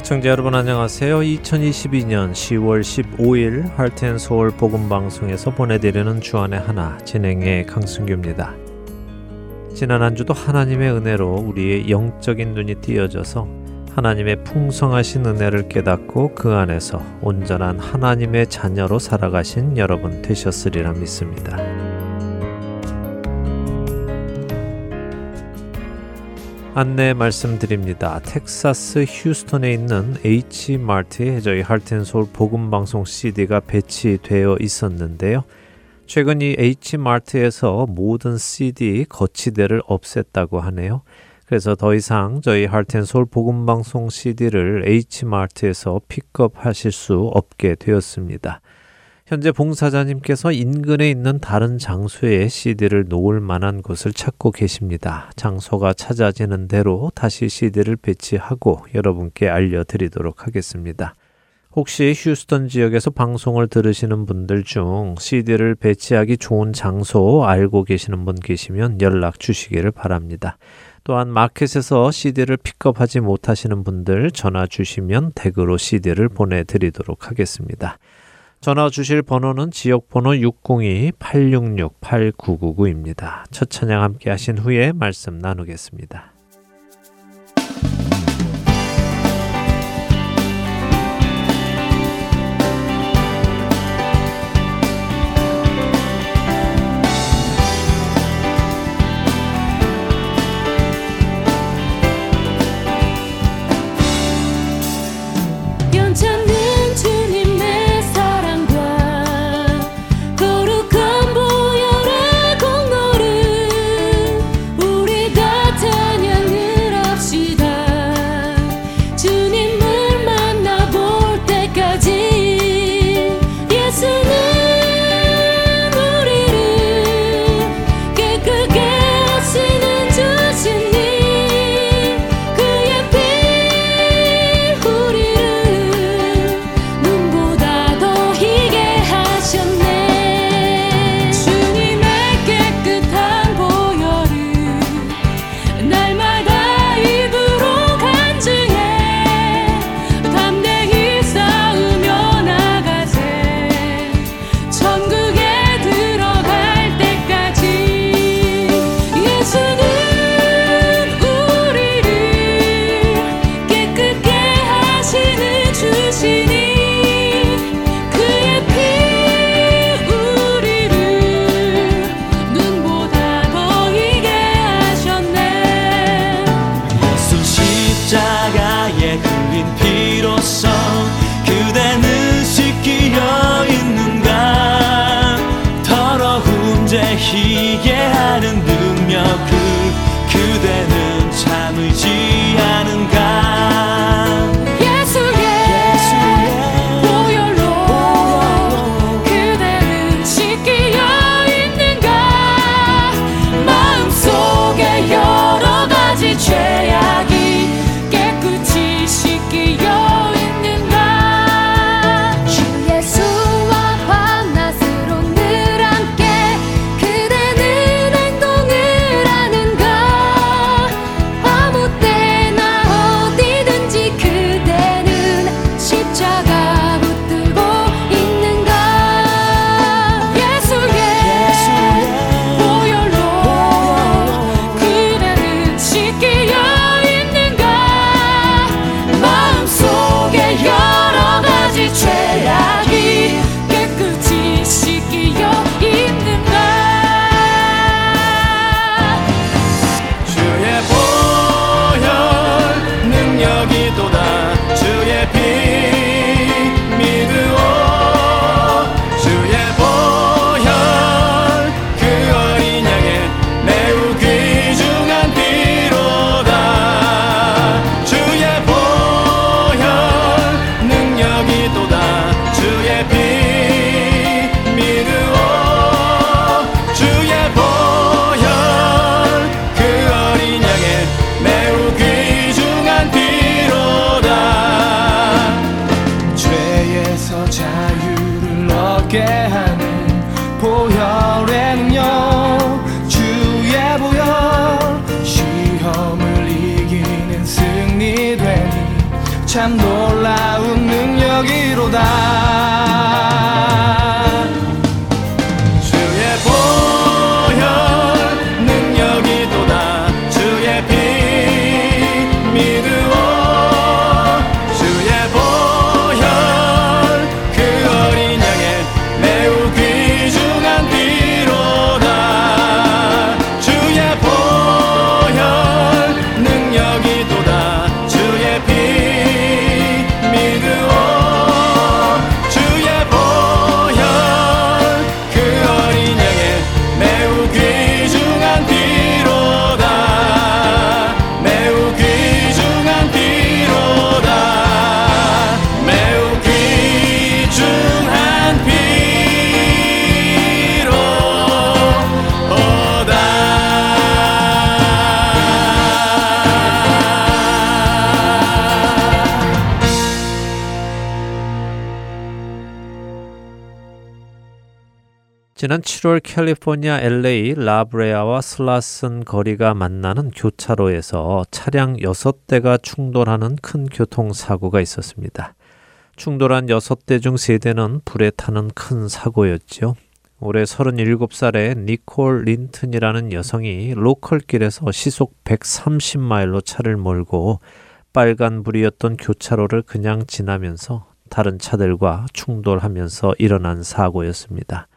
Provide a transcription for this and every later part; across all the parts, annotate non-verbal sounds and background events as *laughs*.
애청자 여러분 안녕하세요. 2022년 10월 15일 할텐 서울 복음 방송에서 보내드리는 주안의 하나 진행의 강승규입니다. 지난 한 주도 하나님의 은혜로 우리의 영적인 눈이 띄어져서 하나님의 풍성하신 은혜를 깨닫고 그 안에서 온전한 하나님의 자녀로 살아가신 여러분 되셨으리라 믿습니다. 안내 말씀드립니다. 텍사스 휴스턴에 있는 H 마트에 저희 할텐솔 복음 방송 CD가 배치되어 있었는데요. 최근 이 H 마트에서 모든 CD 거치대를 없앴다고 하네요. 그래서 더 이상 저희 할텐솔 복음 방송 CD를 H 마트에서 픽업하실 수 없게 되었습니다. 현재 봉사자님께서 인근에 있는 다른 장소에 CD를 놓을 만한 곳을 찾고 계십니다. 장소가 찾아지는 대로 다시 CD를 배치하고 여러분께 알려드리도록 하겠습니다. 혹시 휴스턴 지역에서 방송을 들으시는 분들 중 CD를 배치하기 좋은 장소 알고 계시는 분 계시면 연락 주시기를 바랍니다. 또한 마켓에서 CD를 픽업하지 못하시는 분들 전화 주시면 댁으로 CD를 보내드리도록 하겠습니다. 전화 주실 번호는 지역번호 602-866-8999입니다. 첫 찬양 함께 하신 후에 말씀 나누겠습니다. 지난 7월 캘리포니아 LA 라브레아와 슬라슨 거리가 만나는 교차로에서 차량 6대가 충돌하는 큰 교통사고가 있었습니다. 충돌한 6대 중 3대는 불에 타는 큰 사고였죠. 올해 37살의 니콜 린튼이라는 여성이 로컬길에서 시속 130마일로 차를 몰고 빨간 불이었던 교차로를 그냥 지나면서 다른 차들과 충돌하면서 일어난 사고였습니다.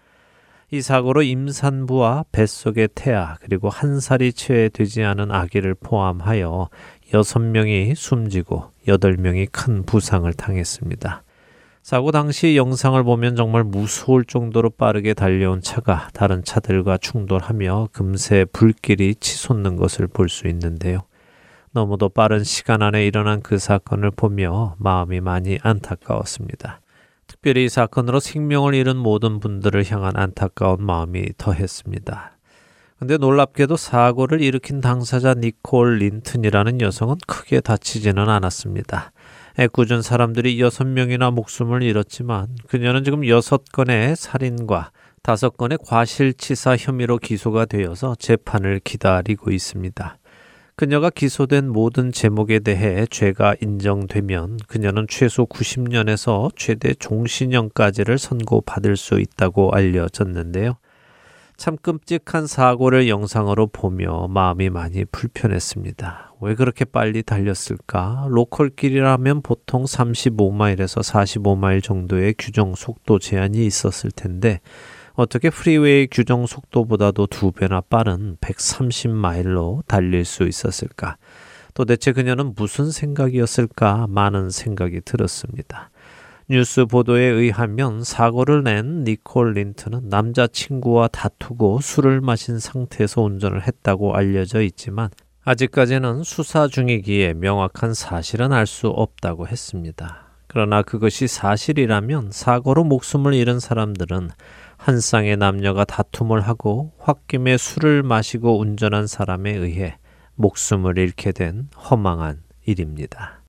이 사고로 임산부와 뱃속의 태아 그리고 한 살이 채 되지 않은 아기를 포함하여 여섯 명이 숨지고 여덟 명이 큰 부상을 당했습니다. 사고 당시 영상을 보면 정말 무서울 정도로 빠르게 달려온 차가 다른 차들과 충돌하며 금세 불길이 치솟는 것을 볼 수 있는데요. 너무도 빠른 시간 안에 일어난 그 사건을 보며 마음이 많이 안타까웠습니다. 특별히 이 사건으로 생명을 잃은 모든 분들을 향한 안타까운 마음이 더했습니다. 근데 놀랍게도 사고를 일으킨 당사자 니콜 린튼이라는 여성은 크게 다치지는 않았습니다. 애꿎은 사람들이 여섯 명이나 목숨을 잃었지만 그녀는 지금 여섯 건의 살인과 다섯 건의 과실치사 혐의로 기소가 되어서 재판을 기다리고 있습니다. 그녀가 기소된 모든 제목에 대해 죄가 인정되면 그녀는 최소 90년에서 최대 종신형까지를 선고받을 수 있다고 알려졌는데요. 참 끔찍한 사고를 영상으로 보며 마음이 많이 불편했습니다. 왜 그렇게 빨리 달렸을까? local길이라면 보통 35마일에서 45마일 정도의 규정 속도 제한이 있었을 텐데 어떻게 freeway 규정 속도보다도 두 배나 빠른 130마일로 달릴 수 있었을까? 도대체 그녀는 무슨 생각이었을까? 많은 생각이 들었습니다. 뉴스 보도에 의하면 사고를 낸 니콜 린트는 남자친구와 다투고 술을 마신 상태에서 운전을 했다고 알려져 있지만 아직까지는 수사 중이기에 명확한 사실은 알 수 없다고 했습니다. 그러나 그것이 사실이라면 사고로 목숨을 잃은 사람들은 한 쌍의 남녀가 다툼을 하고 홧김에 술을 마시고 운전한 사람에 의해 목숨을 잃게 된 허망한 일입니다.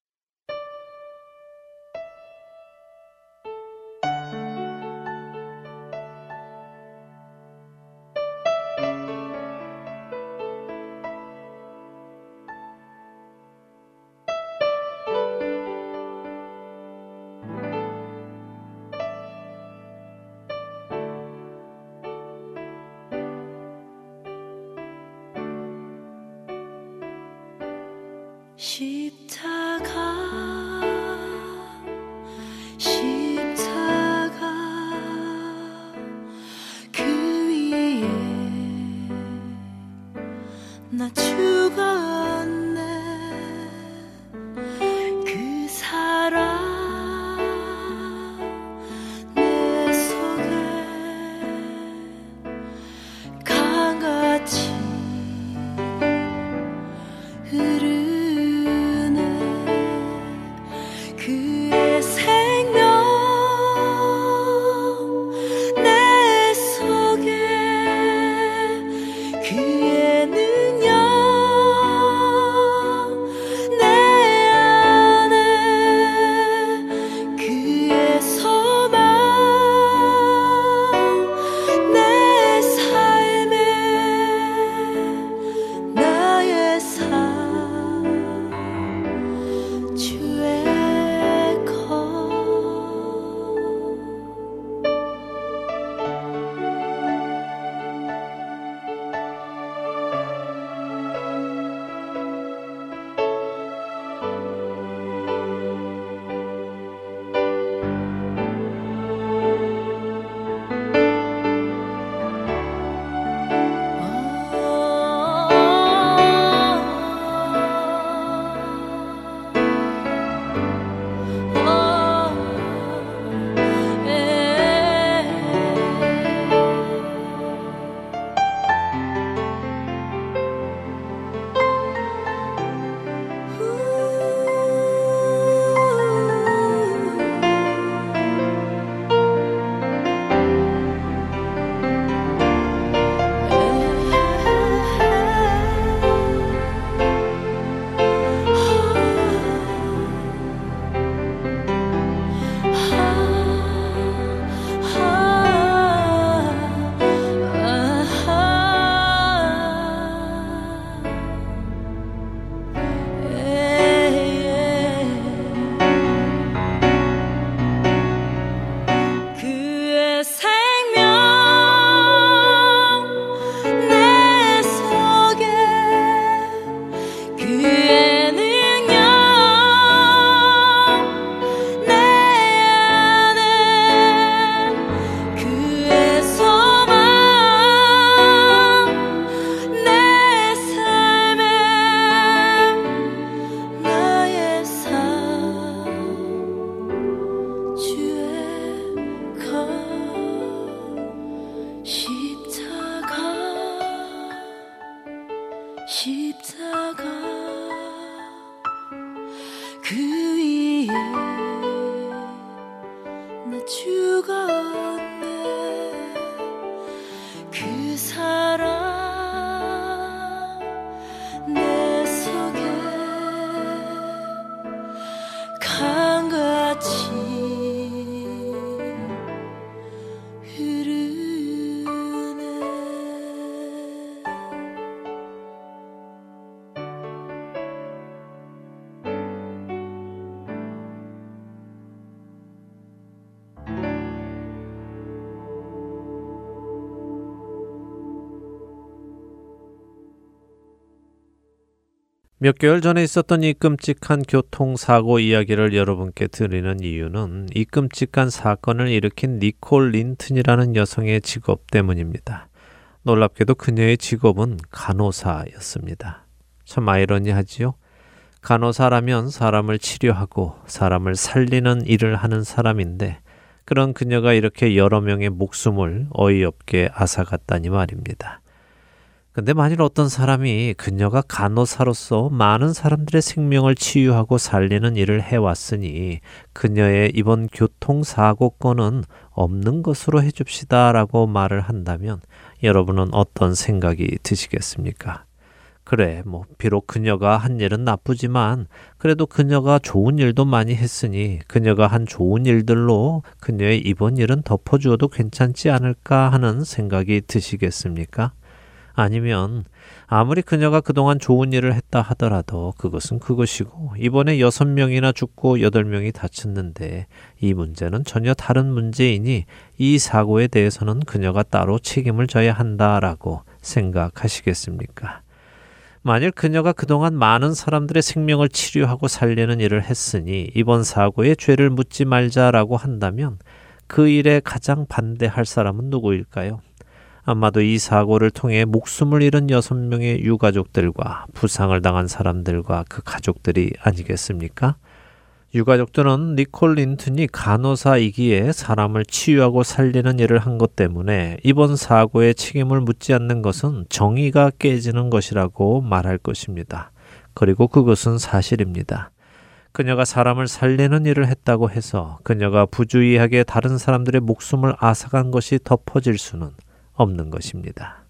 心。 몇 개월 전에 있었던 이 끔찍한 교통사고 이야기를 여러분께 드리는 이유는 이 끔찍한 사건을 일으킨 니콜 린튼이라는 여성의 직업 때문입니다. 놀랍게도 그녀의 직업은 간호사였습니다. 참 아이러니하지요? 간호사라면 사람을 치료하고 사람을 살리는 일을 하는 사람인데 그런 그녀가 이렇게 여러 명의 목숨을 어이없게 앗아갔다니 말입니다. 근데 만일 어떤 사람이 그녀가 간호사로서 많은 사람들의 생명을 치유하고 살리는 일을 해왔으니 그녀의 이번 교통사고 건은 없는 것으로 해줍시다 라고 말을 한다면 여러분은 어떤 생각이 드시겠습니까? 그래, 뭐, 비록 그녀가 한 일은 나쁘지만, 그래도 그녀가 좋은 일도 많이 했으니, 그녀가 한 좋은 일들로 그녀의 이번 일은 덮어주어도 괜찮지 않을까 하는 생각이 드시겠습니까? 아니면 아무리 그녀가 그동안 좋은 일을 했다 하더라도 그것은 그것이고 이번에 여섯 명이나 죽고 여덟 명이 다쳤는데 이 문제는 전혀 다른 문제이니 이 사고에 대해서는 그녀가 따로 책임을 져야 한다라고 생각하시겠습니까? 만일 그녀가 그동안 많은 사람들의 생명을 치료하고 살리는 일을 했으니 이번 사고에 죄를 묻지 말자라고 한다면 그 일에 가장 반대할 사람은 누구일까요? 아마도 이 사고를 통해 목숨을 잃은 여섯 명의 유가족들과 부상을 당한 사람들과 그 가족들이 아니겠습니까? 유가족들은 니콜 린튼이 간호사이기에 사람을 치유하고 살리는 일을 한 것 때문에 이번 사고의 책임을 묻지 않는 것은 정의가 깨지는 것이라고 말할 것입니다. 그리고 그것은 사실입니다. 그녀가 사람을 살리는 일을 했다고 해서 그녀가 부주의하게 다른 사람들의 목숨을 앗아간 것이 덮어질 수는 없는 것입니다.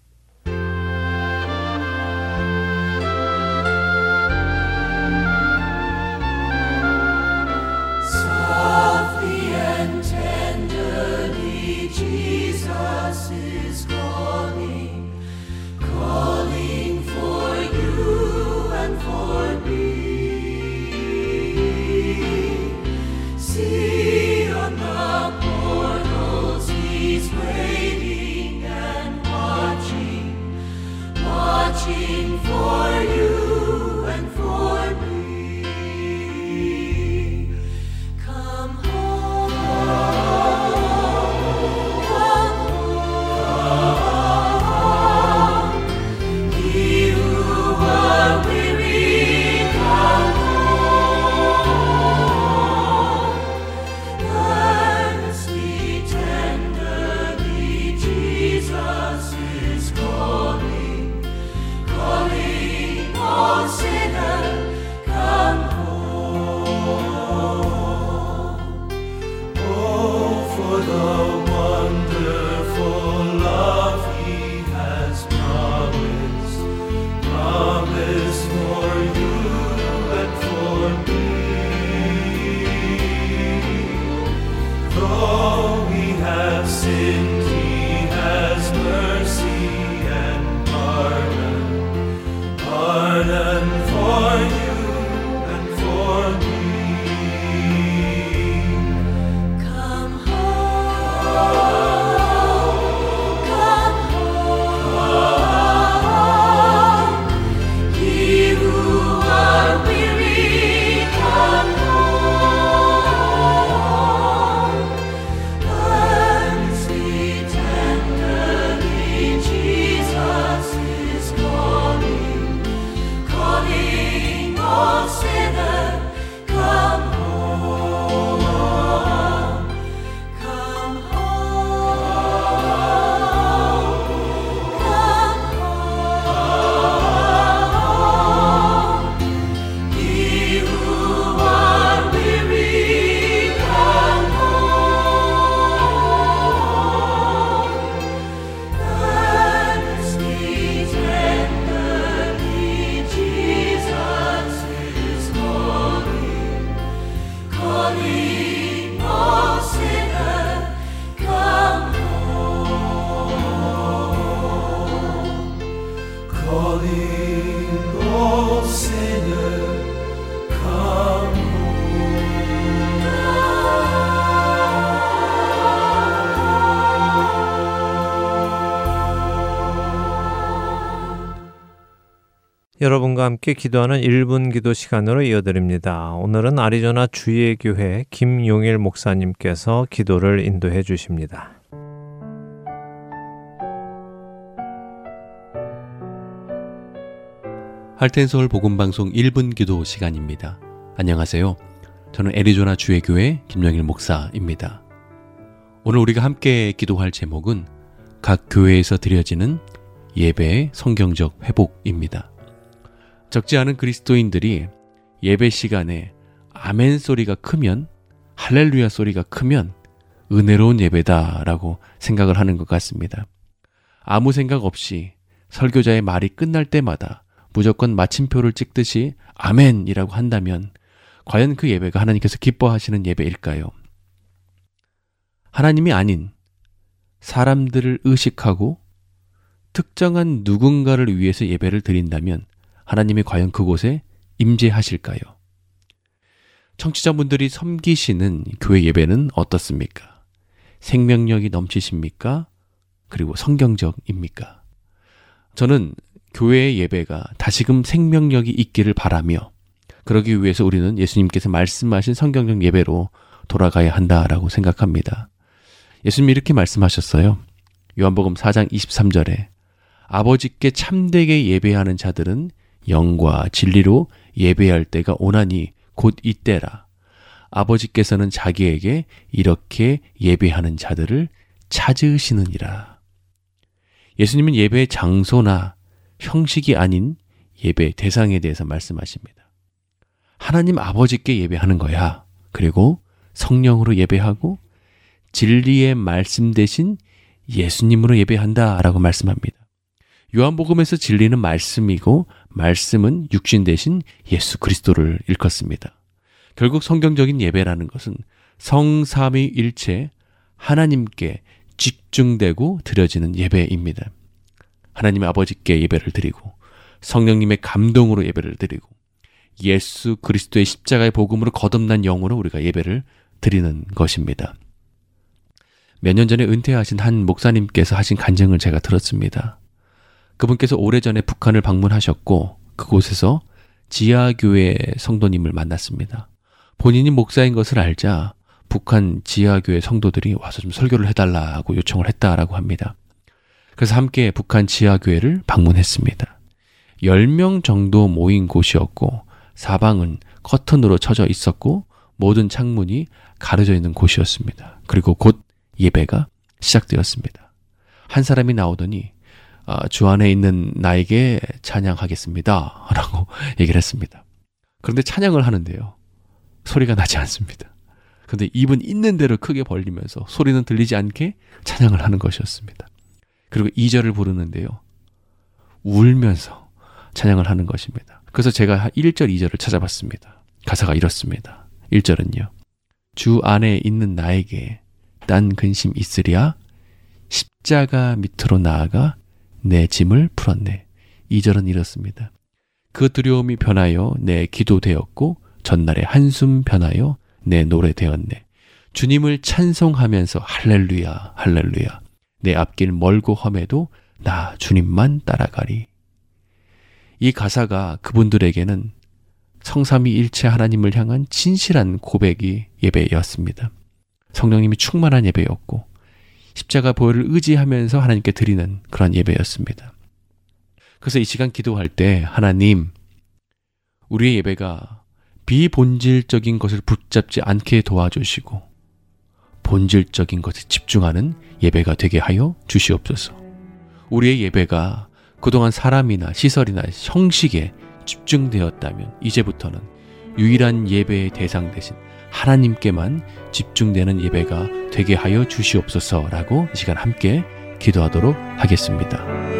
for you. Thank you. 함께 기도하는 1분 기도 시간으로 이어드립니다. 오늘은 아리조나 주의 교회 김용일 목사님께서 기도를 인도해 주십니다. 할텐서울 복음방송 1분 기도 시간입니다. 안녕하세요. 저는 애리조나 주의 교회 김영일 목사입니다. 오늘 우리가 함께 기도할 제목은 각 교회에서 드려지는 예배의 성경적 회복입니다. 적지 않은 그리스도인들이 예배 시간에 아멘 소리가 크면 할렐루야 소리가 크면 은혜로운 예배다라고 생각을 하는 것 같습니다. 아무 생각 없이 설교자의 말이 끝날 때마다 무조건 마침표를 찍듯이 아멘이라고 한다면 과연 그 예배가 하나님께서 기뻐하시는 예배일까요? 하나님이 아닌 사람들을 의식하고 특정한 누군가를 위해서 예배를 드린다면 하나님이 과연 그곳에 임재하실까요? 청취자분들이 섬기시는 교회 예배는 어떻습니까? 생명력이 넘치십니까? 그리고 성경적입니까? 저는 교회의 예배가 다시금 생명력이 있기를 바라며 그러기 위해서 우리는 예수님께서 말씀하신 성경적 예배로 돌아가야 한다라고 생각합니다. 예수님이 이렇게 말씀하셨어요. 요한복음 4장 23절에 아버지께 참되게 예배하는 자들은 영과 진리로 예배할 때가 오나니 곧 이때라. 아버지께서는 자기에게 이렇게 예배하는 자들을 찾으시느니라. 예수님은 예배의 장소나 형식이 아닌 예배 대상에 대해서 말씀하십니다. 하나님 아버지께 예배하는 거야. 그리고 성령으로 예배하고 진리의 말씀 대신 예수님으로 예배한다 라고 말씀합니다. 요한복음에서 진리는 말씀이고 말씀은 육신 대신 예수 그리스도를 일컫습니다. 결국 성경적인 예배라는 것은 성삼위일체 하나님께 집중되고 드려지는 예배입니다. 하나님 아버지께 예배를 드리고 성령님의 감동으로 예배를 드리고 예수 그리스도의 십자가의 복음으로 거듭난 영으로 우리가 예배를 드리는 것입니다. 몇 년 전에 은퇴하신 한 목사님께서 하신 간증을 제가 들었습니다. 그분께서 오래전에 북한을 방문하셨고 그곳에서 지하교회 성도님을 만났습니다. 본인이 목사인 것을 알자 북한 지하교회 성도들이 와서 좀 설교를 해달라고 요청을 했다라고 합니다. 그래서 함께 북한 지하교회를 방문했습니다. 10명 정도 모인 곳이었고 사방은 커튼으로 쳐져 있었고 모든 창문이 가려져 있는 곳이었습니다. 그리고 곧 예배가 시작되었습니다. 한 사람이 나오더니 아, 주 안에 있는 나에게 찬양하겠습니다. *laughs* 라고 얘기를 했습니다. 그런데 찬양을 하는데요. 소리가 나지 않습니다. 그런데 입은 있는 대로 크게 벌리면서 소리는 들리지 않게 찬양을 하는 것이었습니다. 그리고 2절을 부르는데요. 울면서 찬양을 하는 것입니다. 그래서 제가 1절, 2절을 찾아봤습니다. 가사가 이렇습니다. 1절은요. 주 안에 있는 나에게 딴 근심 있으랴 십자가 밑으로 나아가 내 짐을 풀었네. 2절은 이렇습니다. 그 두려움이 변하여 내 기도 되었고 전날의 한숨 변하여 내 노래 되었네. 주님을 찬송하면서 할렐루야 할렐루야 내 앞길 멀고 험해도 나 주님만 따라가리. 이 가사가 그분들에게는 성삼위일체 하나님을 향한 진실한 고백이 예배였습니다. 성령님이 충만한 예배였고 십자가 보혈을 의지하면서 하나님께 드리는 그런 예배였습니다. 그래서 이 시간 기도할 때 하나님 우리의 예배가 비본질적인 것을 붙잡지 않게 도와주시고 본질적인 것에 집중하는 예배가 되게 하여 주시옵소서. 우리의 예배가 그동안 사람이나 시설이나 형식에 집중되었다면 이제부터는 유일한 예배의 대상 대신 하나님께만 집중되는 예배가 되게 하여 주시옵소서라고 이 시간 함께 기도하도록 하겠습니다.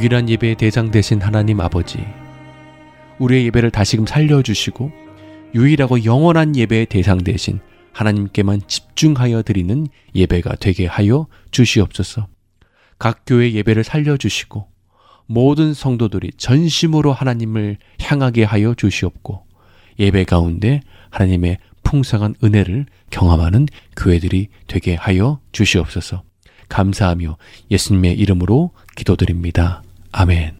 유일한 예배의 대장 되신 하나님 아버지, 우리의 예배를 다시금 살려주시고 유일하고 영원한 예배의 대상 되신 하나님께만 집중하여 드리는 예배가 되게 하여 주시옵소서. 각 교회 예배를 살려주시고 모든 성도들이 전심으로 하나님을 향하게 하여 주시옵고 예배 가운데 하나님의 풍성한 은혜를 경험하는 교회들이 되게 하여 주시옵소서. 감사하며 예수님의 이름으로 기도드립니다. 아멘.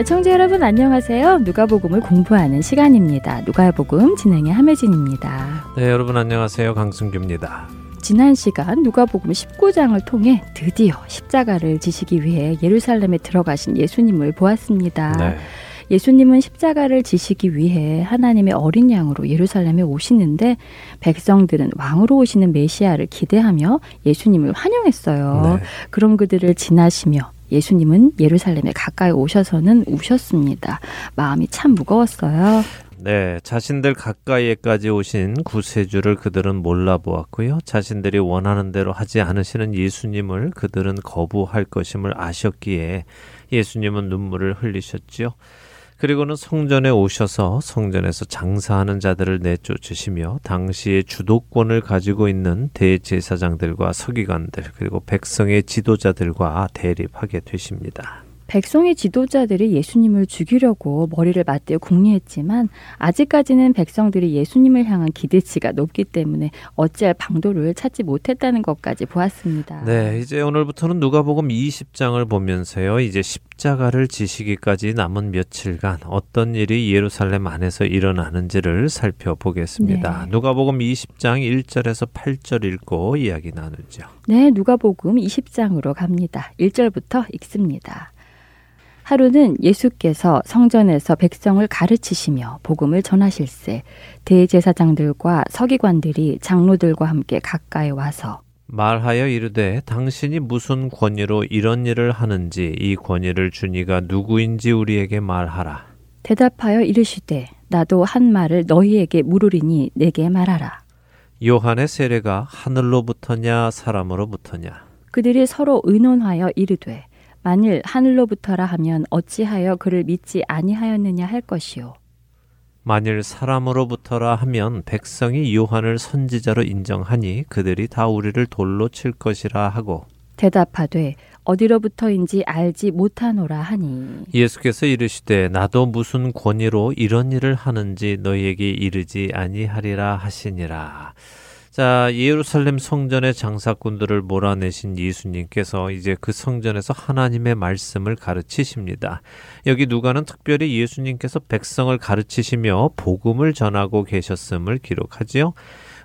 청자 여러분 안녕하세요. 누가복음을 공부하는 시간입니다. 누가복음 진행의 함혜진입니다. 네, 여러분 안녕하세요. 강승규입니다. 지난 시간 누가복음 19장을 통해 드디어 십자가를 지시기 위해 예루살렘에 들어가신 예수님을 보았습니다. 네. 예수님은 십자가를 지시기 위해 하나님의 어린 양으로 예루살렘에 오시는데 백성들은 왕으로 오시는 메시아를 기대하며 예수님을 환영했어요. 네. 그럼 그들을 지나시며 예수님은 예루살렘에 가까이 오셔서는 우셨습니다. 마음이 참 무거웠어요. 네, 자신들 가까이에까지 오신 구세주를 그들은 몰라보았고요. 자신들이 원하는 대로 하지 않으시는 예수님을 그들은 거부할 것임을 아셨기에 예수님은 눈물을 흘리셨지요. 그리고는 성전에 오셔서 성전에서 장사하는 자들을 내쫓으시며 당시의 주도권을 가지고 있는 대제사장들과 서기관들 그리고 백성의 지도자들과 대립하게 되십니다. 백성의 지도자들이 예수님을 죽이려고 머리를 맞대어 궁리했지만 아직까지는 백성들이 예수님을 향한 기대치가 높기 때문에 어찌할 방도를 찾지 못했다는 것까지 보았습니다. 네, 이제 오늘부터는 누가복음 20장을 보면서요. 이제 십자가를 지시기까지 남은 며칠간 어떤 일이 예루살렘 안에서 일어나는지를 살펴보겠습니다. 네. 누가복음 20장 1절에서 8절 읽고 이야기 나누죠. 네, 누가복음 20장으로 갑니다. 1절부터 읽습니다. 하루는 예수께서 성전에서 백성을 가르치시며 복음을 전하실세 대제사장들과 서기관들이 장로들과 함께 가까이 와서 말하여 이르되 당신이 무슨 권위로 이런 일을 하는지 이 권위를 주니가 누구인지 우리에게 말하라. 대답하여 이르시되 나도 한 말을 너희에게 물으리니 내게 말하라. 요한의 세례가 하늘로부터냐 사람으로부터냐. 그들이 서로 의논하여 이르되 만일 하늘로부터라 하면 어찌하여 그를 믿지 아니하였느냐 할 것이요 만일 사람으로부터라 하면 백성이 요한을 선지자로 인정하니 그들이 다 우리를 돌로 칠 것이라 하고 대답하되 어디로부터인지 알지 못하노라 하니 예수께서 이르시되 나도 무슨 권위로 이런 일을 하는지 너희에게 이르지 아니하리라 하시니라. 자, 예루살렘 성전의 장사꾼들을 몰아내신 예수님께서 이제 그 성전에서 하나님의 말씀을 가르치십니다. 여기 누가는 특별히 예수님께서 백성을 가르치시며 복음을 전하고 계셨음을 기록하지요.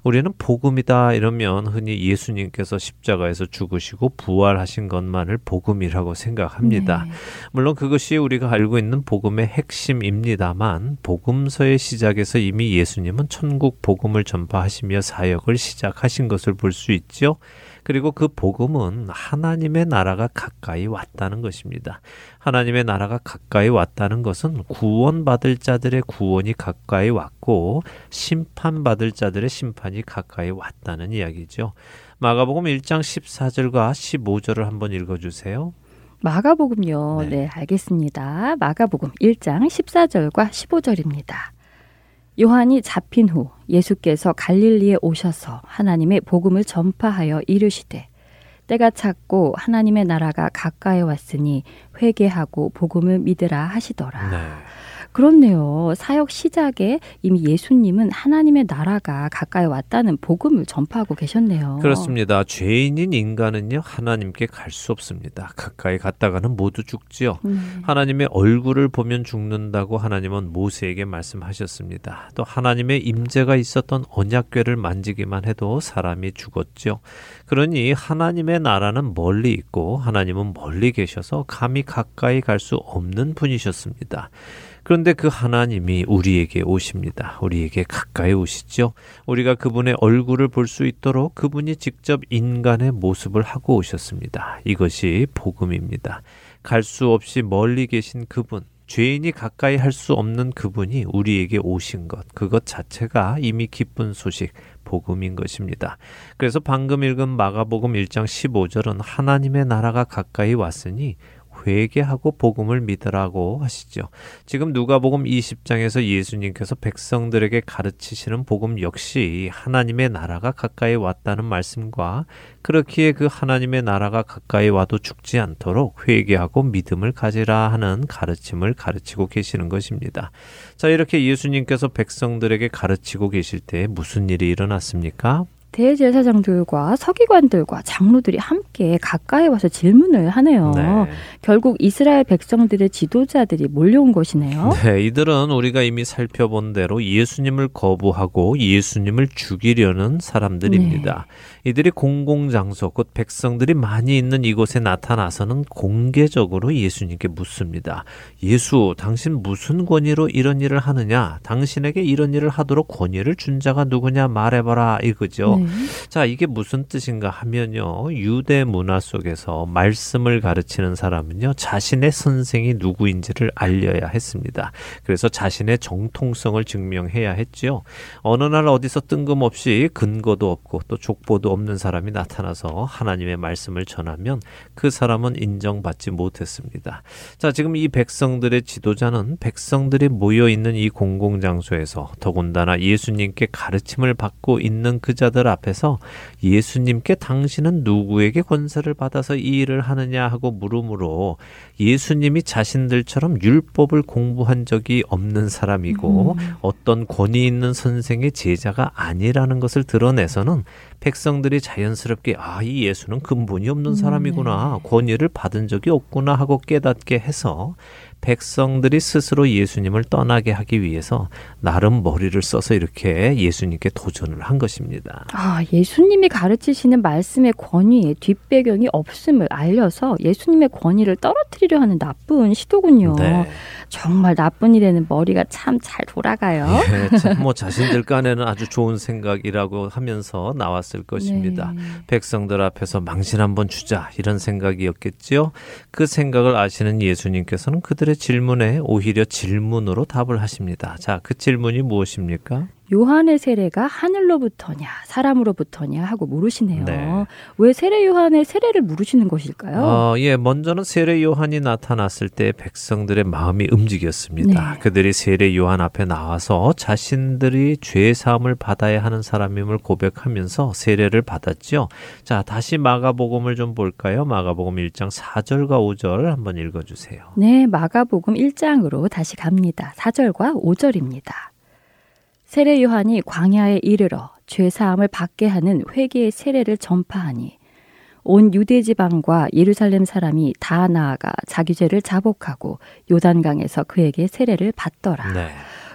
우리는 복음이다 이러면 흔히 예수님께서 십자가에서 죽으시고 부활하신 것만을 복음이라고 생각합니다. 네. 물론 그것이 우리가 알고 있는 복음의 핵심입니다만 복음서의 시작에서 이미 예수님은 천국 복음을 전파하시며 사역을 시작하신 것을 볼 수 있죠. 그리고 그 복음은 하나님의 나라가 가까이 왔다는 것입니다. 하나님의 나라가 가까이 왔다는 것은 구원받을 자들의 구원이 가까이 왔고 심판받을 자들의 심판이 가까이 왔다는 이야기죠. 마가복음 1장 14절과 15절을 한번 읽어 주세요. 마가복음요. 네. 네. 알겠습니다. 마가복음 1장 14절과 15절입니다. 요한이 잡힌 후 예수께서 갈릴리에 오셔서 하나님의 복음을 전파하여 이르시되 때가 찼고 하나님의 나라가 가까이 왔으니 회개하고 복음을 믿으라 하시더라. 네. 그렇네요. 사역 시작에 이미 예수님은 하나님의 나라가 가까이 왔다는 복음을 전파하고 계셨네요. 그렇습니다. 죄인인 인간은요, 하나님께 갈 수 없습니다. 가까이 갔다가는 모두 죽지요. 음. 하나님의 얼굴을 보면 죽는다고 하나님은 모세에게 말씀하셨습니다. 또 하나님의 임재가 있었던 언약궤를 만지기만 해도 사람이 죽었죠. 그러니 하나님의 나라는 멀리 있고 하나님은 멀리 계셔서 감히 가까이 갈 수 없는 분이셨습니다. 그런데 그 하나님이 우리에게 오십니다. 우리에게 가까이 오시죠. 우리가 그분의 얼굴을 볼 수 있도록 그분이 직접 인간의 모습을 하고 오셨습니다. 이것이 복음입니다. 갈 수 없이 멀리 계신 그분, 죄인이 가까이 할 수 없는 그분이 우리에게 오신 것, 그것 자체가 이미 기쁜 소식, 복음인 것입니다. 그래서 방금 읽은 마가복음 1장 15절은 하나님의 나라가 가까이 왔으니 회개하고 복음을 믿으라고 하시죠. 지금 누가복음 20장에서 예수님께서 백성들에게 가르치시는 복음 역시 하나님의 나라가 가까이 왔다는 말씀과 그렇기에 그 하나님의 나라가 가까이 와도 죽지 않도록 회개하고 믿음을 가지라 하는 가르침을 가르치고 계시는 것입니다. 자, 이렇게 예수님께서 백성들에게 가르치고 계실 때 무슨 일이 일어났습니까? 대제사장들과 서기관들과 장로들이 함께 가까이 와서 질문을 하네요. 네. 결국 이스라엘 백성들의 지도자들이 몰려온 것이네요. *laughs* 네, 이들은 우리가 이미 살펴본 대로 예수님을 거부하고 예수님을 죽이려는 사람들입니다. 이들이 공공장소, 곧 백성들이 많이 있는 이곳에 나타나서는 공개적으로 예수님께 묻습니다. 예수, 당신 무슨 권위로 이런 일을 하느냐? 당신에게 이런 일을 하도록 권위를 준 자가 누구냐? 말해봐라. 이거죠. 네. 자, 이게 무슨 뜻인가 하면요. 유대 문화 속에서 말씀을 가르치는 사람은요. 자신의 선생이 누구인지를 알려야 했습니다. 그래서 자신의 정통성을 증명해야 했지요. 어느 날 어디서 뜬금없이 근거도 없고 또 족보도 없는 사람이 나타나서 하나님의 말씀을 전하면 그 사람은 인정받지 못했습니다. 자, 지금 이 백성들의 지도자는 백성들이 모여 있는 이 공공장소에서 더군다나 예수님께 가르침을 받고 있는 그 자들 앞에서 예수님께 당신은 누구에게 권세를 받아서 이 일을 하느냐 하고 물으므로 예수님이 자신들처럼 율법을 공부한 적이 없는 사람이고 어떤 권위 있는 선생의 제자가 아니라는 것을 드러내서는 백성들이 자연스럽게 아, 이 예수는 근본이 없는 사람이구나. 권위를 받은 적이 없구나 하고 깨닫게 해서 백성들이 스스로 예수님을 떠나게 하기 위해서 나름 머리를 써서 이렇게 예수님께 도전을 한 것입니다. 아, 예수님이 가르치시는 말씀의 권위에 뒷배경이 없음을 알려서 예수님의 권위를 떨어뜨리려 하는 나쁜 시도군요. 네. 정말 나쁜 일에는 머리가 참 잘 돌아가요. 예, 참, 뭐 자신들 간에는 아주 좋은 생각이라고 하면서 나왔을 것입니다. 네. 백성들 앞에서 망신 한번 주자 이런 생각이었겠지요. 그 생각을 아시는 예수님께서는 그들 의 질문에 오히려 질문으로 답을 하십니다. 자, 그 질문이 무엇입니까? 요한의 세례가 하늘로부터냐 사람으로부터냐 하고 물으시네요. 네. 왜 세례 요한의 세례를 물으시는 것일까요? 어, 예, 먼저는 세례 요한이 나타났을 때 백성들의 마음이 움직였습니다. 네. 그들이 세례 요한 앞에 나와서 자신들이 죄 사함을 받아야 하는 사람임을 고백하면서 세례를 받았죠. 자, 다시 마가복음을 좀 볼까요? 마가복음 1장 4절과 5절 한번 읽어 주세요. 네, 마가복음 1장으로 다시 갑니다. 4절과 5절입니다. 세례 요한이 광야에 이르러 죄 사함을 받게 하는 회개의 세례를 전파하니 온 유대 지방과 예루살렘 사람이 다 나아가 자기 죄를 자복하고 요단강에서 그에게 세례를 받더라. 네.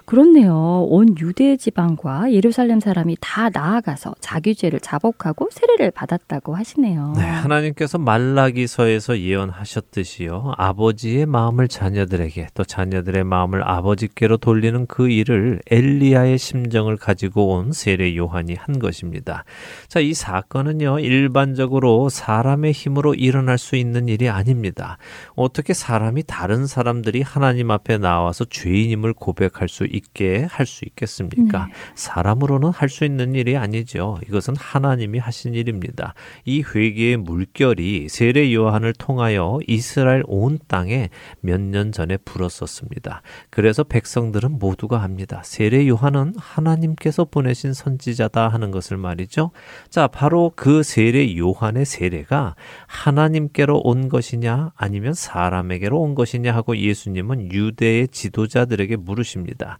그렇네요. 온 유대 지방과 예루살렘 사람이 다 나아가서 자기 죄를 자복하고 세례를 받았다고 하시네요. 네, 하나님께서 말라기서에서 예언하셨듯이요. 아버지의 마음을 자녀들에게 또 자녀들의 마음을 아버지께로 돌리는 그 일을 엘리야의 심정을 가지고 온 세례 요한이 한 것입니다. 자, 이 사건은요. 일반적으로 사람의 힘으로 일어날 수 있는 일이 아닙니다. 어떻게 사람이 다른 사람들이 하나님 앞에 나와서 죄인임을 고백할 수 있게 할 수 있겠습니까? 네. 사람으로는 할 수 있는 일이 아니죠. 이것은 하나님이 하신 일입니다. 이 회개의 물결이 세례 요한을 통하여 이스라엘 온 땅에 몇 년 전에 불었었습니다. 그래서 백성들은 모두가 합니다. 세례 요한은 하나님께서 보내신 선지자다 하는 것을 말이죠. 자, 바로 그 세례 요한의 세례가 하나님께로 온 것이냐 아니면 사람에게로 온 것이냐 하고 예수님은 유대의 지도자들에게 물으십니다.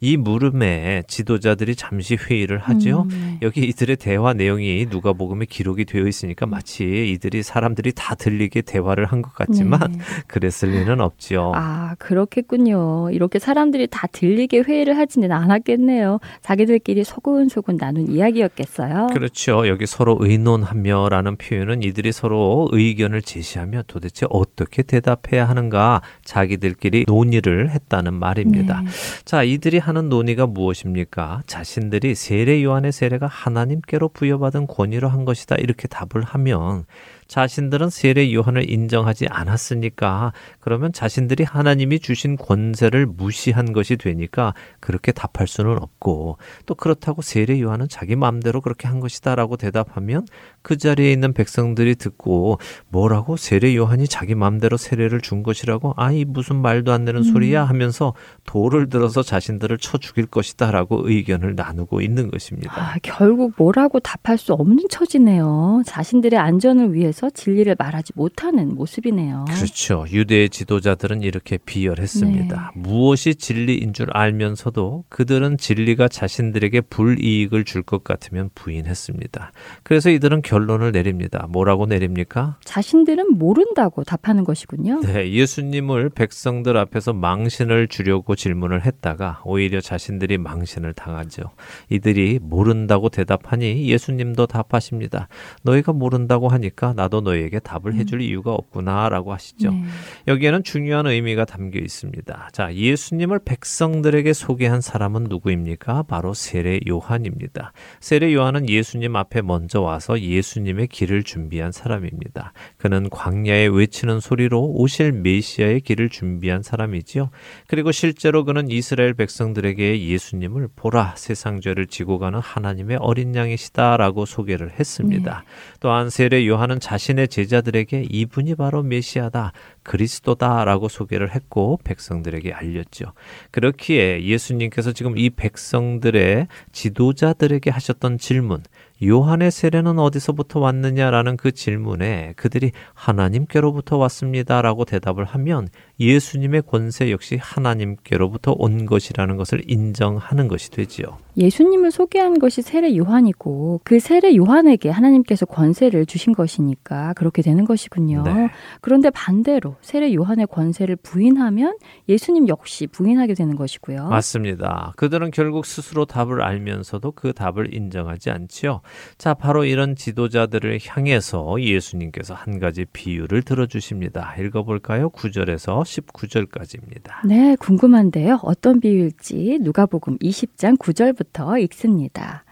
이 물음에 지도자들이 잠시 회의를 하죠. 음, 네. 여기 이들의 대화 내용이 누가복음에 기록이 되어 있으니까 마치 이들이 사람들이 다 들리게 대화를 한 것 같지만 네. 그랬을 리는 없죠. 아, 그렇겠군요. 이렇게 사람들이 다 들리게 회의를 하지는 않았겠네요. 자기들끼리 소근소근 나눈 이야기였겠어요. 그렇죠. 여기 서로 의논하며라는 표현은 이들이 서로 의견을 제시하며 도대체 어떻게 대답해야 하는가 자기들끼리 논의를 했다는 말입니다. 네. 자, 이들이 하는 논의가 무엇입니까? 자신들이 세례 요한의 세례가 하나님께로 부여받은 권위로 한 것이다. 이렇게 답을 하면 자신들은 세례 요한을 인정하지 않았으니까 그러면 자신들이 하나님이 주신 권세를 무시한 것이 되니까 그렇게 답할 수는 없고 또 그렇다고 세례 요한은 자기 마음대로 그렇게 한 것이다라고 대답하면 그 자리에 있는 백성들이 듣고 뭐라고 세례 요한이 자기 마음대로 세례를 준 것이라고 아이 무슨 말도 안 되는 소리야 하면서 돌을 들어서 자신들을 쳐 죽일 것이다라고 의견을 나누고 있는 것입니다. 아, 결국 뭐라고 답할 수 없는 처지네요. 자신들의 안전을 위해서 진리를 말하지 못하는 모습이네요. 그렇죠. 유대의 지도자들은 이렇게 비열했습니다. 무엇이 진리인 줄 알면서도 그들은 진리가 자신들에게 불이익을 줄 것 같으면 부인했습니다. 그래서 이들은 결론을 내립니다. 뭐라고 내립니까? 자신들은 모른다고 답하는 것이군요. 네, 예수님을 백성들 앞에서 망신을 주려고 질문을 했다가 오히려 자신들이 망신을 당하죠. 이들이 모른다고 대답하니 예수님도 답하십니다. 너희가 모른다고 하니까 나도 너희에게 답을 해줄 이유가 없구나라고 하시죠. 네. 여기에는 중요한 의미가 담겨 있습니다. 자, 예수님을 백성들에게 소개한 사람은 누구입니까? 바로 세례 요한입니다. 세례 요한은 예수님 앞에 먼저 와서 예 수님의 길을 준비한 사람입니다. 그는 광야에 외치는 소리로 오실 메시아의 길을 준비한 사람이지요. 그리고 실제로 그는 이스라엘 백성들에게 예수님을 보라 세상 죄를 지고 가는 하나님의 어린 양이시다라고 소개를 했습니다. 또한 세례 요한은 자신의 제자들에게 이분이 바로 메시아다, 그리스도다라고 소개를 했고 백성들에게 알렸죠. 그렇기에 예수님께서 지금 이 백성들의 지도자들에게 하셨던 질문, 요한의 세례는 어디서부터 왔느냐라는 그 질문에 그들이 하나님께로부터 왔습니다라고 대답을 하면 예수님의 권세 역시 하나님께로부터 온 것이라는 것을 인정하는 것이 되지요. 예수님을 소개한 것이 세례 요한이고 그 세례 요한에게 하나님께서 권세를 주신 것이니까 그렇게 되는 것이군요. 네. 그런데 반대로 세례 요한의 권세를 부인하면 예수님 역시 부인하게 되는 것이고요. 맞습니다. 그들은 결국 스스로 답을 알면서도 그 답을 인정하지 않지요. 자, 바로 이런 지도자들을 향해서 예수님께서 한 가지 비유를 들어 주십니다. 읽어 볼까요? 9절에서 19절까지입니다. 네, 궁금한데요. 어떤 비유일지 누가복음 20장 9절부터 읽습니다.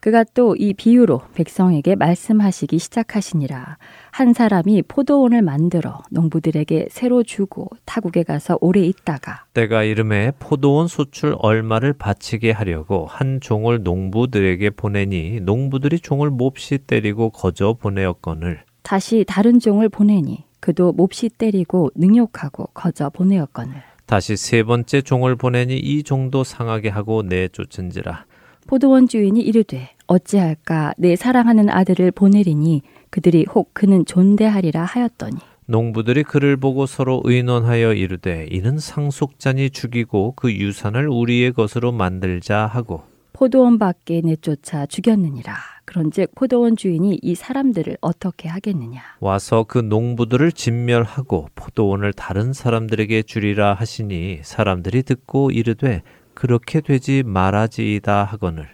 그가 또 이 비유로 백성에게 말씀하시기 시작하시니라. 한 사람이 포도원을 만들어 농부들에게 새로 주고 타국에 가서 오래 있다가 때가 이름에 포도원 소출 얼마를 바치게 하려고 한 종을 농부들에게 보내니 농부들이 종을 몹시 때리고 거저 보내었거늘 다시 다른 종을 보내니 그도 몹시 때리고 능욕하고 거저 보내었거늘. 다시 세 번째 종을 보내니 이 종도 상하게 하고 내쫓은지라. 포도원 주인이 이르되 어찌할까 내 사랑하는 아들을 보내리니 그들이 혹 그는 존대하리라 하였더니. 농부들이 그를 보고 서로 의논하여 이르되 이는 상속자니 죽이고 그 유산을 우리의 것으로 만들자 하고 포도원 밖에 내쫓아 죽였느니라. 그런즉 포도원 주인이 이 사람들을 어떻게 하겠느냐. 와서 그 농부들을 진멸하고 포도원을 다른 사람들에게 주리라 하시니 사람들이 듣고 이르되 그렇게 되지 말아지이다 하거늘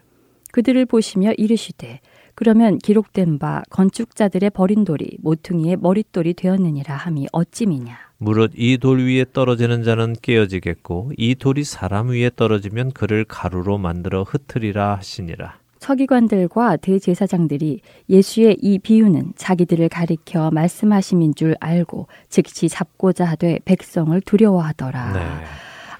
그들을 보시며 이르시되 그러면 기록된 바 건축자들의 버린 돌이 모퉁이의 머릿돌이 되었느니라 함이 어찌미냐. 무릇 이 돌 위에 떨어지는 자는 깨어지겠고 이 돌이 사람 위에 떨어지면 그를 가루로 만들어 흩으리라 하시니라. 서기관들과 대제사장들이 예수의 이 비유는 자기들을 가리켜 말씀하심인 줄 알고 즉시 잡고자 하되 백성을 두려워하더라. 네.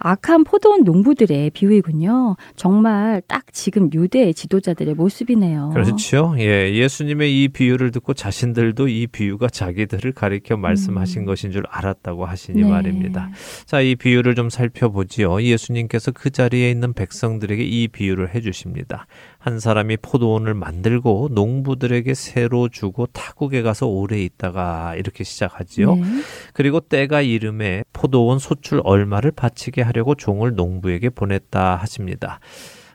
악한 포도원 농부들의 비유이군요. 정말 딱 지금 유대의 지도자들의 모습이네요. 그렇죠. 예, 예수님의 이 비유를 듣고 자신들도 이 비유가 자기들을 가리켜 말씀하신 음. 것인 줄 알았다고 하시니 네. 말입니다. 자, 이 비유를 좀 살펴보지요. 예수님께서 그 자리에 있는 백성들에게 이 비유를 해주십니다. 한 사람이 포도원을 만들고 농부들에게 새로 주고 타국에 가서 오래 있다가 이렇게 시작하지요. 네. 그리고 때가 이름에 포도원 소출 얼마를 바치게 하려고 종을 농부에게 보냈다 하십니다.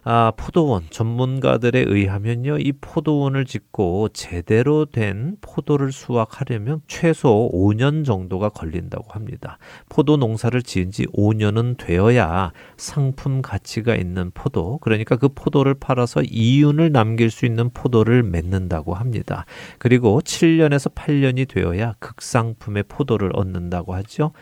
아, 포도원 전문가들에 의하면요, 이 포도원을 짓고 제대로 된 포도를 수확하려면 최소 5년 정도가 걸린다고 합니다. 포도 농사를 지은 지 5년은 되어야 상품 가치가 있는 포도, 그러니까 그 포도를 팔아서 이윤을 남길 수 있는 포도를 맺는다고 합니다. 그리고 7년에서 8년이 되어야 극상품의 포도를 얻는다고 하죠.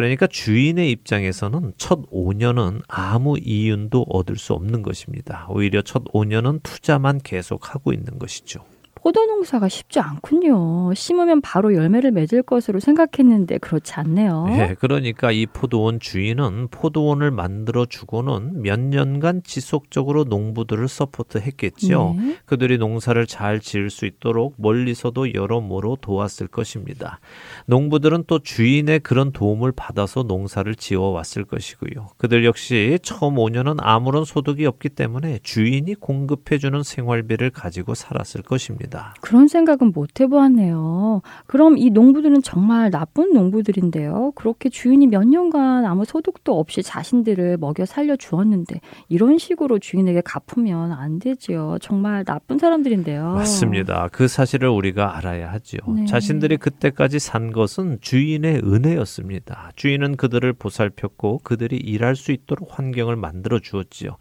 그러니까 주인의 입장에서는 첫 5년은 아무 이윤도 얻을 수 없는 것입니다. 오히려 첫 5년은 투자만 계속하고 있는 것이죠. 포도 농사가 쉽지 않군요. 심으면 바로 열매를 맺을 것으로 생각했는데 그렇지 않네요. 네, 그러니까 이 포도원 주인은 포도원을 만들어 주고는 몇 년간 지속적으로 농부들을 서포트했겠지요. 네. 그들이 농사를 잘 지을 수 있도록 멀리서도 여러모로 도왔을 것입니다. 농부들은 또 주인의 그런 도움을 받아서 농사를 지어 왔을 것이고요. 그들 역시 처음 5년은 아무런 소득이 없기 때문에 주인이 공급해 주는 생활비를 가지고 살았을 것입니다. 그런 생각은 못 해보았네요. 그럼 이 농부들은 정말 나쁜 농부들인데요. 그렇게 주인이 몇 년간 아무 소득도 없이 자신들을 먹여 살려 주었는데 이런 식으로 주인에게 갚으면 안 되지요. 정말 나쁜 사람들인데요. 맞습니다. 그 사실을 우리가 알아야 하죠. 네. 자신들이 그때까지 산 것은 주인의 은혜였습니다. 주인은 그들을 보살폈고 그들이 일할 수 있도록 환경을 만들어 주었지요.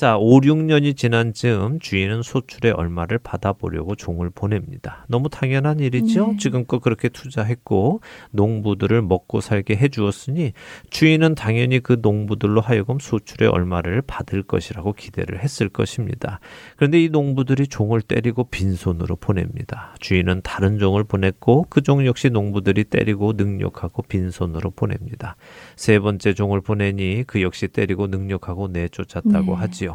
자, 5, 6년이 지난 즈음 주인은 소출의 얼마를 받아보려고 종을 보냅니다. 너무 당연한 일이죠. 네. 지금껏 그렇게 투자했고 농부들을 먹고 살게 해 주었으니 주인은 당연히 그 농부들로 하여금 소출의 얼마를 받을 것이라고 기대를 했을 것입니다. 그런데 이 농부들이 종을 때리고 빈손으로 보냅니다. 주인은 다른 종을 보냈고 그 종 역시 농부들이 때리고 능욕하고 빈손으로 보냅니다. 세 번째 종을 보내니 그 역시 때리고 능욕하고 내쫓았다고 네. 하지요.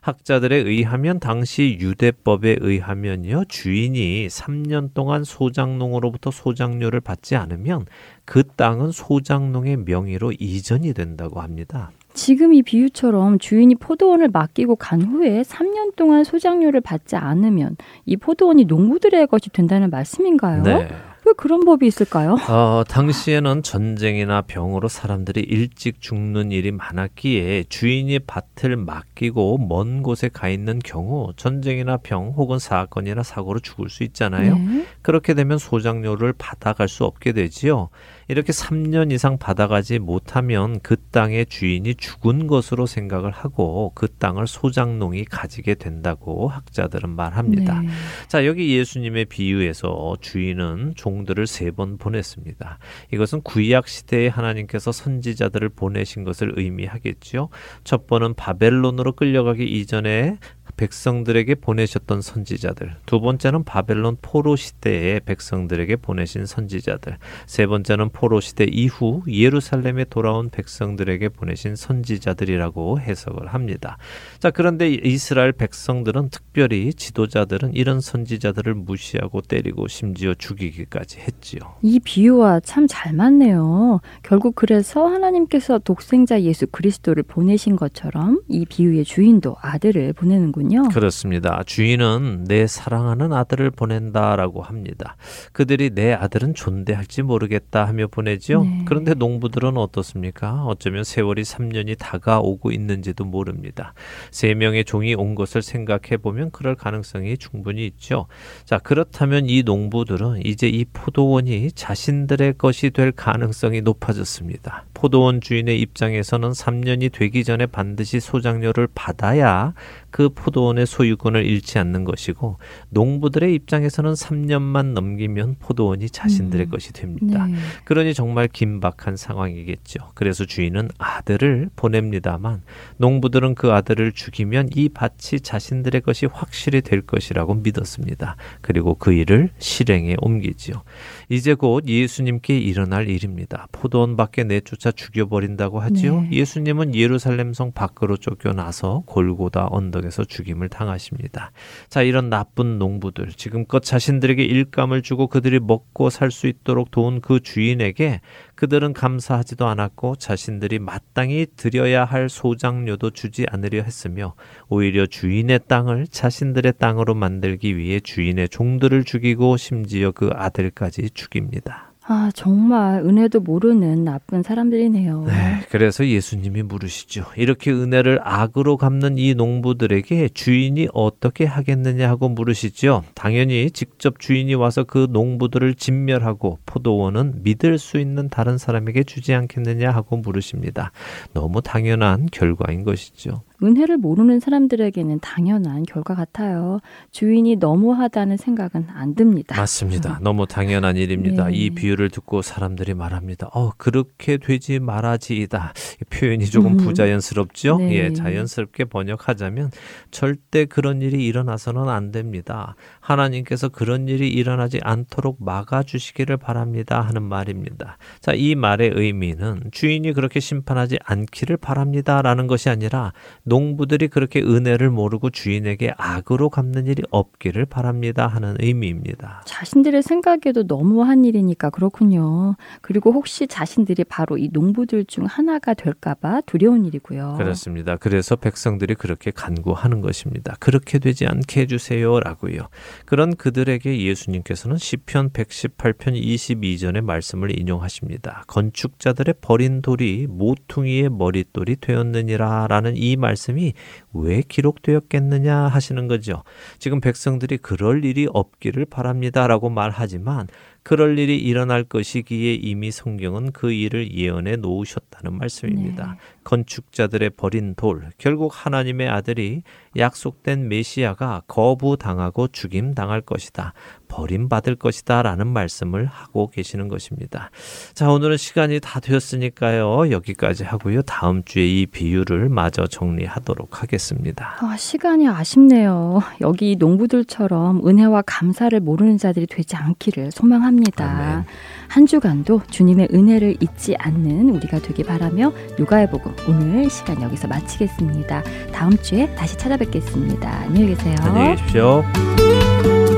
학자들에 의하면 당시 유대법에 의하면요 주인이 3년 동안 소장농으로부터 소장료를 받지 않으면 그 땅은 소장농의 명의로 이전이 된다고 합니다. 지금 이 비유처럼 주인이 포도원을 맡기고 간 후에 3년 동안 소장료를 받지 않으면 이 포도원이 농부들의 것이 된다는 말씀인가요? 네. 왜 그런 법이 있을까요? 어, 당시에는 전쟁이나 병으로 사람들이 일찍 죽는 일이 많았기에 주인이 밭을 맡기고 먼 곳에 가 있는 경우 전쟁이나 병 혹은 사건이나 사고로 죽을 수 있잖아요. 네. 그렇게 되면 소장료를 받아갈 수 없게 되지요. 이렇게 3년 이상 받아가지 못하면 그 땅의 주인이 죽은 것으로 생각을 하고 그 땅을 소장농이 가지게 된다고 학자들은 말합니다. 네. 자, 여기 예수님의 비유에서 주인은 종들을 세 번 보냈습니다. 이것은 구약 시대에 하나님께서 선지자들을 보내신 것을 의미하겠지요. 첫 번은 바벨론으로 끌려가기 이전에 백성들에게 보내셨던 선지자들. 두 번째는 바벨론 포로 시대에 백성들에게 보내신 선지자들. 세 번째는 포로 시대 이후 예루살렘에 돌아온 백성들에게 보내신 선지자들이라고 해석을 합니다. 자, 그런데 이스라엘 백성들은 특별히 지도자들은 이런 선지자들을 무시하고 때리고 심지어 죽이기까지 했지요. 이 비유와 참 잘 맞네요. 결국 그래서 하나님께서 독생자 예수 그리스도를 보내신 것처럼 이 비유의 주인도 아들을 보내는군요. 있거든요. 그렇습니다. 주인은 내 사랑하는 아들을 보낸다라고 합니다. 그들이 내 아들은 존대할지 모르겠다 하며 보내지요. 네. 그런데 농부들은 어떻습니까? 어쩌면 세월이 3년이 다가오고 있는지도 모릅니다. 세 명의 종이 온 것을 생각해 보면 그럴 가능성이 충분히 있죠. 자, 그렇다면 이 농부들은 이제 이 포도원이 자신들의 것이 될 가능성이 높아졌습니다. 포도원 주인의 입장에서는 3년이 되기 전에 반드시 소장료를 받아야 그 포도원의 소유권을 잃지 않는 것이고 농부들의 입장에서는 3년만 넘기면 포도원이 자신들의 음. 것이 됩니다. 네. 그러니 정말 긴박한 상황이겠죠. 그래서 주인은 아들을 보냅니다만 농부들은 그 아들을 죽이면 이 밭이 자신들의 것이 확실히 될 것이라고 믿었습니다. 그리고 그 일을 실행에 옮기지요. 이제 곧 예수님께 일어날 일입니다. 포도원 밖에 내쫓아 죽여버린다고 하지요. 네. 예수님은 예루살렘 성 밖으로 쫓겨나서 골고다 언덕 에서 죽임을 당하십니다. 자, 이런 나쁜 농부들, 지금껏 자신들에게 일감을 주고 그들이 먹고 살 수 있도록 도운 그 주인에게 그들은 감사하지도 않았고 자신들이 마땅히 드려야 할 소장료도 주지 않으려 했으며 오히려 주인의 땅을 자신들의 땅으로 만들기 위해 주인의 종들을 죽이고 심지어 그 아들까지 죽입니다. 아, 정말 은혜도 모르는 나쁜 사람들이네요. 네, 그래서 예수님이 물으시죠. 이렇게 은혜를 악으로 갚는 이 농부들에게 주인이 어떻게 하겠느냐 하고 물으시죠. 당연히 직접 주인이 와서 그 농부들을 진멸하고 포도원은 믿을 수 있는 다른 사람에게 주지 않겠느냐 하고 물으십니다. 너무 당연한 결과인 것이죠. 은혜를 모르는 사람들에게는 당연한 결과 같아요. 주인이 너무하다는 생각은 안 듭니다. 맞습니다. 너무 당연한 일입니다. 네. 이 비유를 듣고 사람들이 말합니다. 어, 그렇게 되지 말아지이다. 이 표현이 조금 음. 부자연스럽죠? 네. 예, 자연스럽게 번역하자면 절대 그런 일이 일어나서는 안 됩니다. 하나님께서 그런 일이 일어나지 않도록 막아주시기를 바랍니다. 하는 말입니다. 자, 이 말의 의미는 주인이 그렇게 심판하지 않기를 바랍니다. 라는 것이 아니라 농부들이 그렇게 은혜를 모르고 주인에게 악으로 갚는 일이 없기를 바랍니다. 하는 의미입니다. 자신들의 생각에도 너무한 일이니까 그렇군요. 그리고 혹시 자신들이 바로 이 농부들 중 하나가 될까봐 두려운 일이고요. 그렇습니다. 그래서 백성들이 그렇게 간구하는 것입니다. 그렇게 되지 않게 해주세요라고요. 그런 그들에게 예수님께서는 시편 118편 22절의 말씀을 인용하십니다. 건축자들의 버린 돌이 모퉁이의 머릿돌이 되었느니라라는 이 말씀이 왜 기록되었겠느냐 하시는 거죠. 지금 백성들이 그럴 일이 없기를 바랍니다라고 말하지만 그럴 일이 일어날 것이기에 이미 성경은 그 일을 예언해 놓으셨다는 말씀입니다. 네. 건축자들의 버린 돌, 결국 하나님의 아들이 약속된 메시아가 거부당하고 죽임 당할 것이다. 버림받을 것이다. 라는 말씀을 하고 계시는 것입니다. 자, 오늘은 시간이 다 되었으니까요. 여기까지 하고요. 다음 주에 이 비유를 마저 정리하도록 하겠습니다. 아, 시간이 아쉽네요. 여기 이 농부들처럼 은혜와 감사를 모르는 자들이 되지 않기를 소망합니다. 아멘. 한 주간도 주님의 은혜를 잊지 않는 우리가 되기 바라며 육아의 복음 오늘 시간 여기서 마치겠습니다. 다음 주에 다시 찾아뵙겠습니다. 안녕히 계세요. 안녕히 계십시오.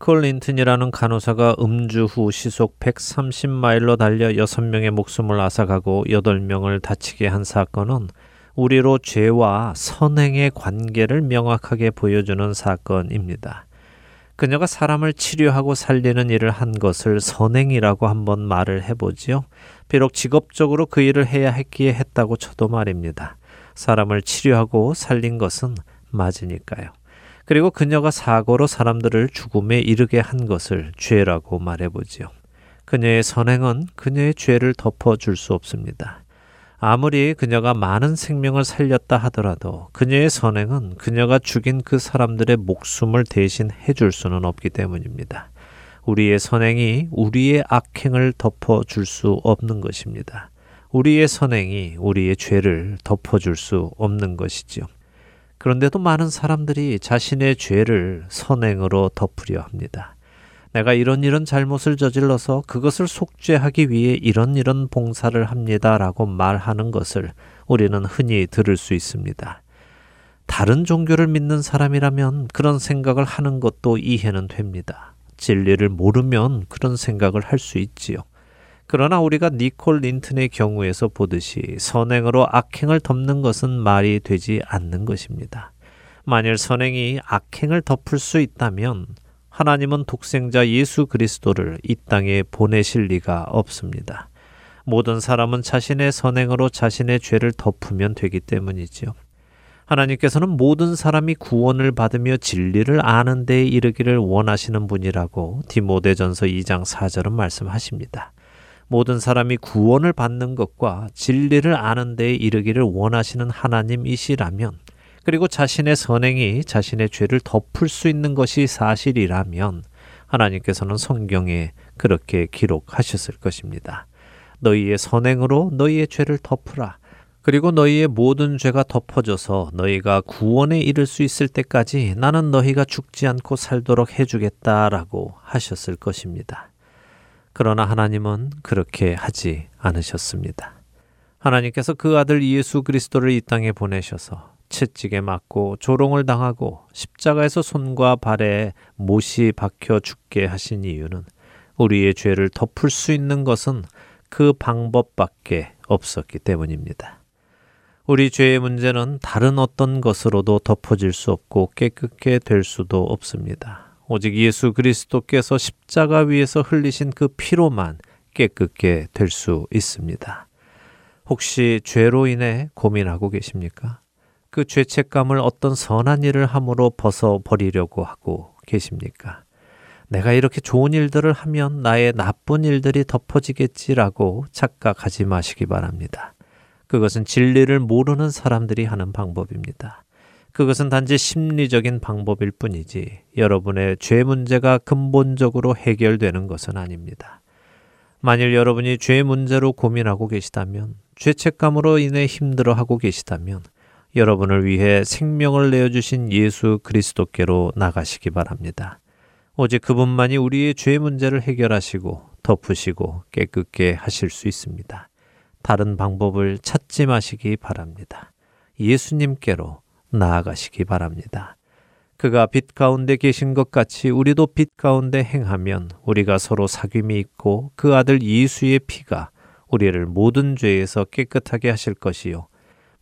니콜 린튼이라는 간호사가 음주 후 시속 130마일로 달려 6명의 목숨을 앗아가고 8명을 다치게 한 사건은 우리로 죄와 선행의 관계를 명확하게 보여주는 사건입니다. 그녀가 사람을 치료하고 살리는 일을 한 것을 선행이라고 한번 말을 해보지요. 비록 직업적으로 그 일을 해야 했기에 했다고 쳐도 말입니다. 사람을 치료하고 살린 것은 맞으니까요. 그리고 그녀가 사고로 사람들을 죽음에 이르게 한 것을 죄라고 말해보지요. 그녀의 선행은 그녀의 죄를 덮어줄 수 없습니다. 아무리 그녀가 많은 생명을 살렸다 하더라도 그녀의 선행은 그녀가 죽인 그 사람들의 목숨을 대신 해줄 수는 없기 때문입니다. 우리의 선행이 우리의 악행을 덮어줄 수 없는 것입니다. 우리의 선행이 우리의 죄를 덮어줄 수 없는 것이지요. 그런데도 많은 사람들이 자신의 죄를 선행으로 덮으려 합니다. 내가 이런 이런 잘못을 저질러서 그것을 속죄하기 위해 이런 이런 봉사를 합니다. 라고 말하는 것을 우리는 흔히 들을 수 있습니다. 다른 종교를 믿는 사람이라면 그런 생각을 하는 것도 이해는 됩니다. 진리를 모르면 그런 생각을 할 수 있지요. 그러나 우리가 니콜 린튼의 경우에서 보듯이 선행으로 악행을 덮는 것은 말이 되지 않는 것입니다. 만일 선행이 악행을 덮을 수 있다면 하나님은 독생자 예수 그리스도를 이 땅에 보내실 리가 없습니다. 모든 사람은 자신의 선행으로 자신의 죄를 덮으면 되기 때문이지요. 하나님께서는 모든 사람이 구원을 받으며 진리를 아는 데에 이르기를 원하시는 분이라고 디모데전서 2장 4절은 말씀하십니다. 모든 사람이 구원을 받는 것과 진리를 아는 데에 이르기를 원하시는 하나님이시라면 그리고 자신의 선행이 자신의 죄를 덮을 수 있는 것이 사실이라면 하나님께서는 성경에 그렇게 기록하셨을 것입니다. 너희의 선행으로 너희의 죄를 덮으라. 그리고 너희의 모든 죄가 덮어져서 너희가 구원에 이를 수 있을 때까지 나는 너희가 죽지 않고 살도록 해주겠다라고 하셨을 것입니다. 그러나 하나님은 그렇게 하지 않으셨습니다. 하나님께서 그 아들 예수 그리스도를 이 땅에 보내셔서 채찍에 맞고 조롱을 당하고 십자가에서 손과 발에 못이 박혀 죽게 하신 이유는 우리의 죄를 덮을 수 있는 것은 그 방법밖에 없었기 때문입니다. 우리 죄의 문제는 다른 어떤 것으로도 덮어질 수 없고 깨끗게 될 수도 없습니다. 오직 예수 그리스도께서 십자가 위에서 흘리신 그 피로만 깨끗게 될 수 있습니다. 혹시 죄로 인해 고민하고 계십니까? 그 죄책감을 어떤 선한 일을 함으로 벗어버리려고 하고 계십니까? 내가 이렇게 좋은 일들을 하면 나의 나쁜 일들이 덮어지겠지라고 착각하지 마시기 바랍니다. 그것은 진리를 모르는 사람들이 하는 방법입니다. 그것은 단지 심리적인 방법일 뿐이지 여러분의 죄 문제가 근본적으로 해결되는 것은 아닙니다. 만일 여러분이 죄 문제로 고민하고 계시다면, 죄책감으로 인해 힘들어하고 계시다면, 여러분을 위해 생명을 내어주신 예수 그리스도께로 나가시기 바랍니다. 오직 그분만이 우리의 죄 문제를 해결하시고 덮으시고 깨끗게 하실 수 있습니다. 다른 방법을 찾지 마시기 바랍니다. 예수님께로 나아가시기 바랍니다. 그가 빛 가운데 계신 것 같이 우리도 빛 가운데 행하면 우리가 서로 사귐이 있고 그 아들 예수의 피가 우리를 모든 죄에서 깨끗하게 하실 것이요.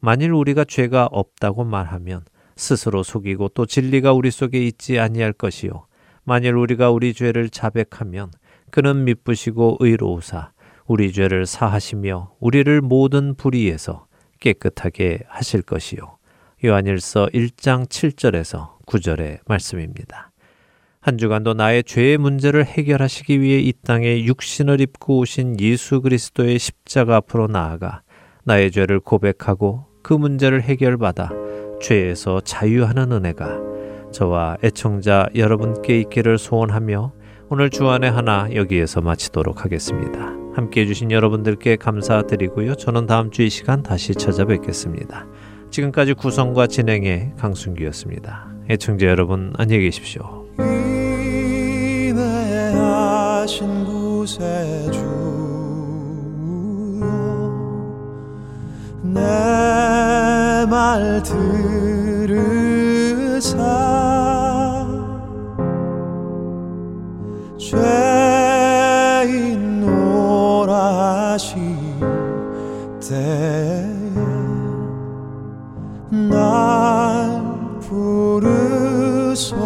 만일 우리가 죄가 없다고 말하면 스스로 속이고 또 진리가 우리 속에 있지 아니할 것이요. 만일 우리가 우리 죄를 자백하면 그는 미쁘시고 의로우사 우리 죄를 사하시며 우리를 모든 불의에서 깨끗하게 하실 것이요. 요한일서 1장 7절에서 9절의 말씀입니다. 한 주간도 나의 죄의 문제를 해결하시기 위해 이 땅에 육신을 입고 오신 예수 그리스도의 십자가 앞으로 나아가 나의 죄를 고백하고 그 문제를 해결받아 죄에서 자유하는 은혜가 저와 애청자 여러분께 있기를 소원하며 오늘 주안의 하나 여기에서 마치도록 하겠습니다. 함께 해주신 여러분들께 감사드리고요. 저는 다음 주 이 시간 다시 찾아뵙겠습니다. 지금까지 구성과 진행의 강순기였습니다. 애청자 여러분 안녕히 계십시오. 인내하신 구세주여 내말 들으사 죄인 노라시 때에 날 부르소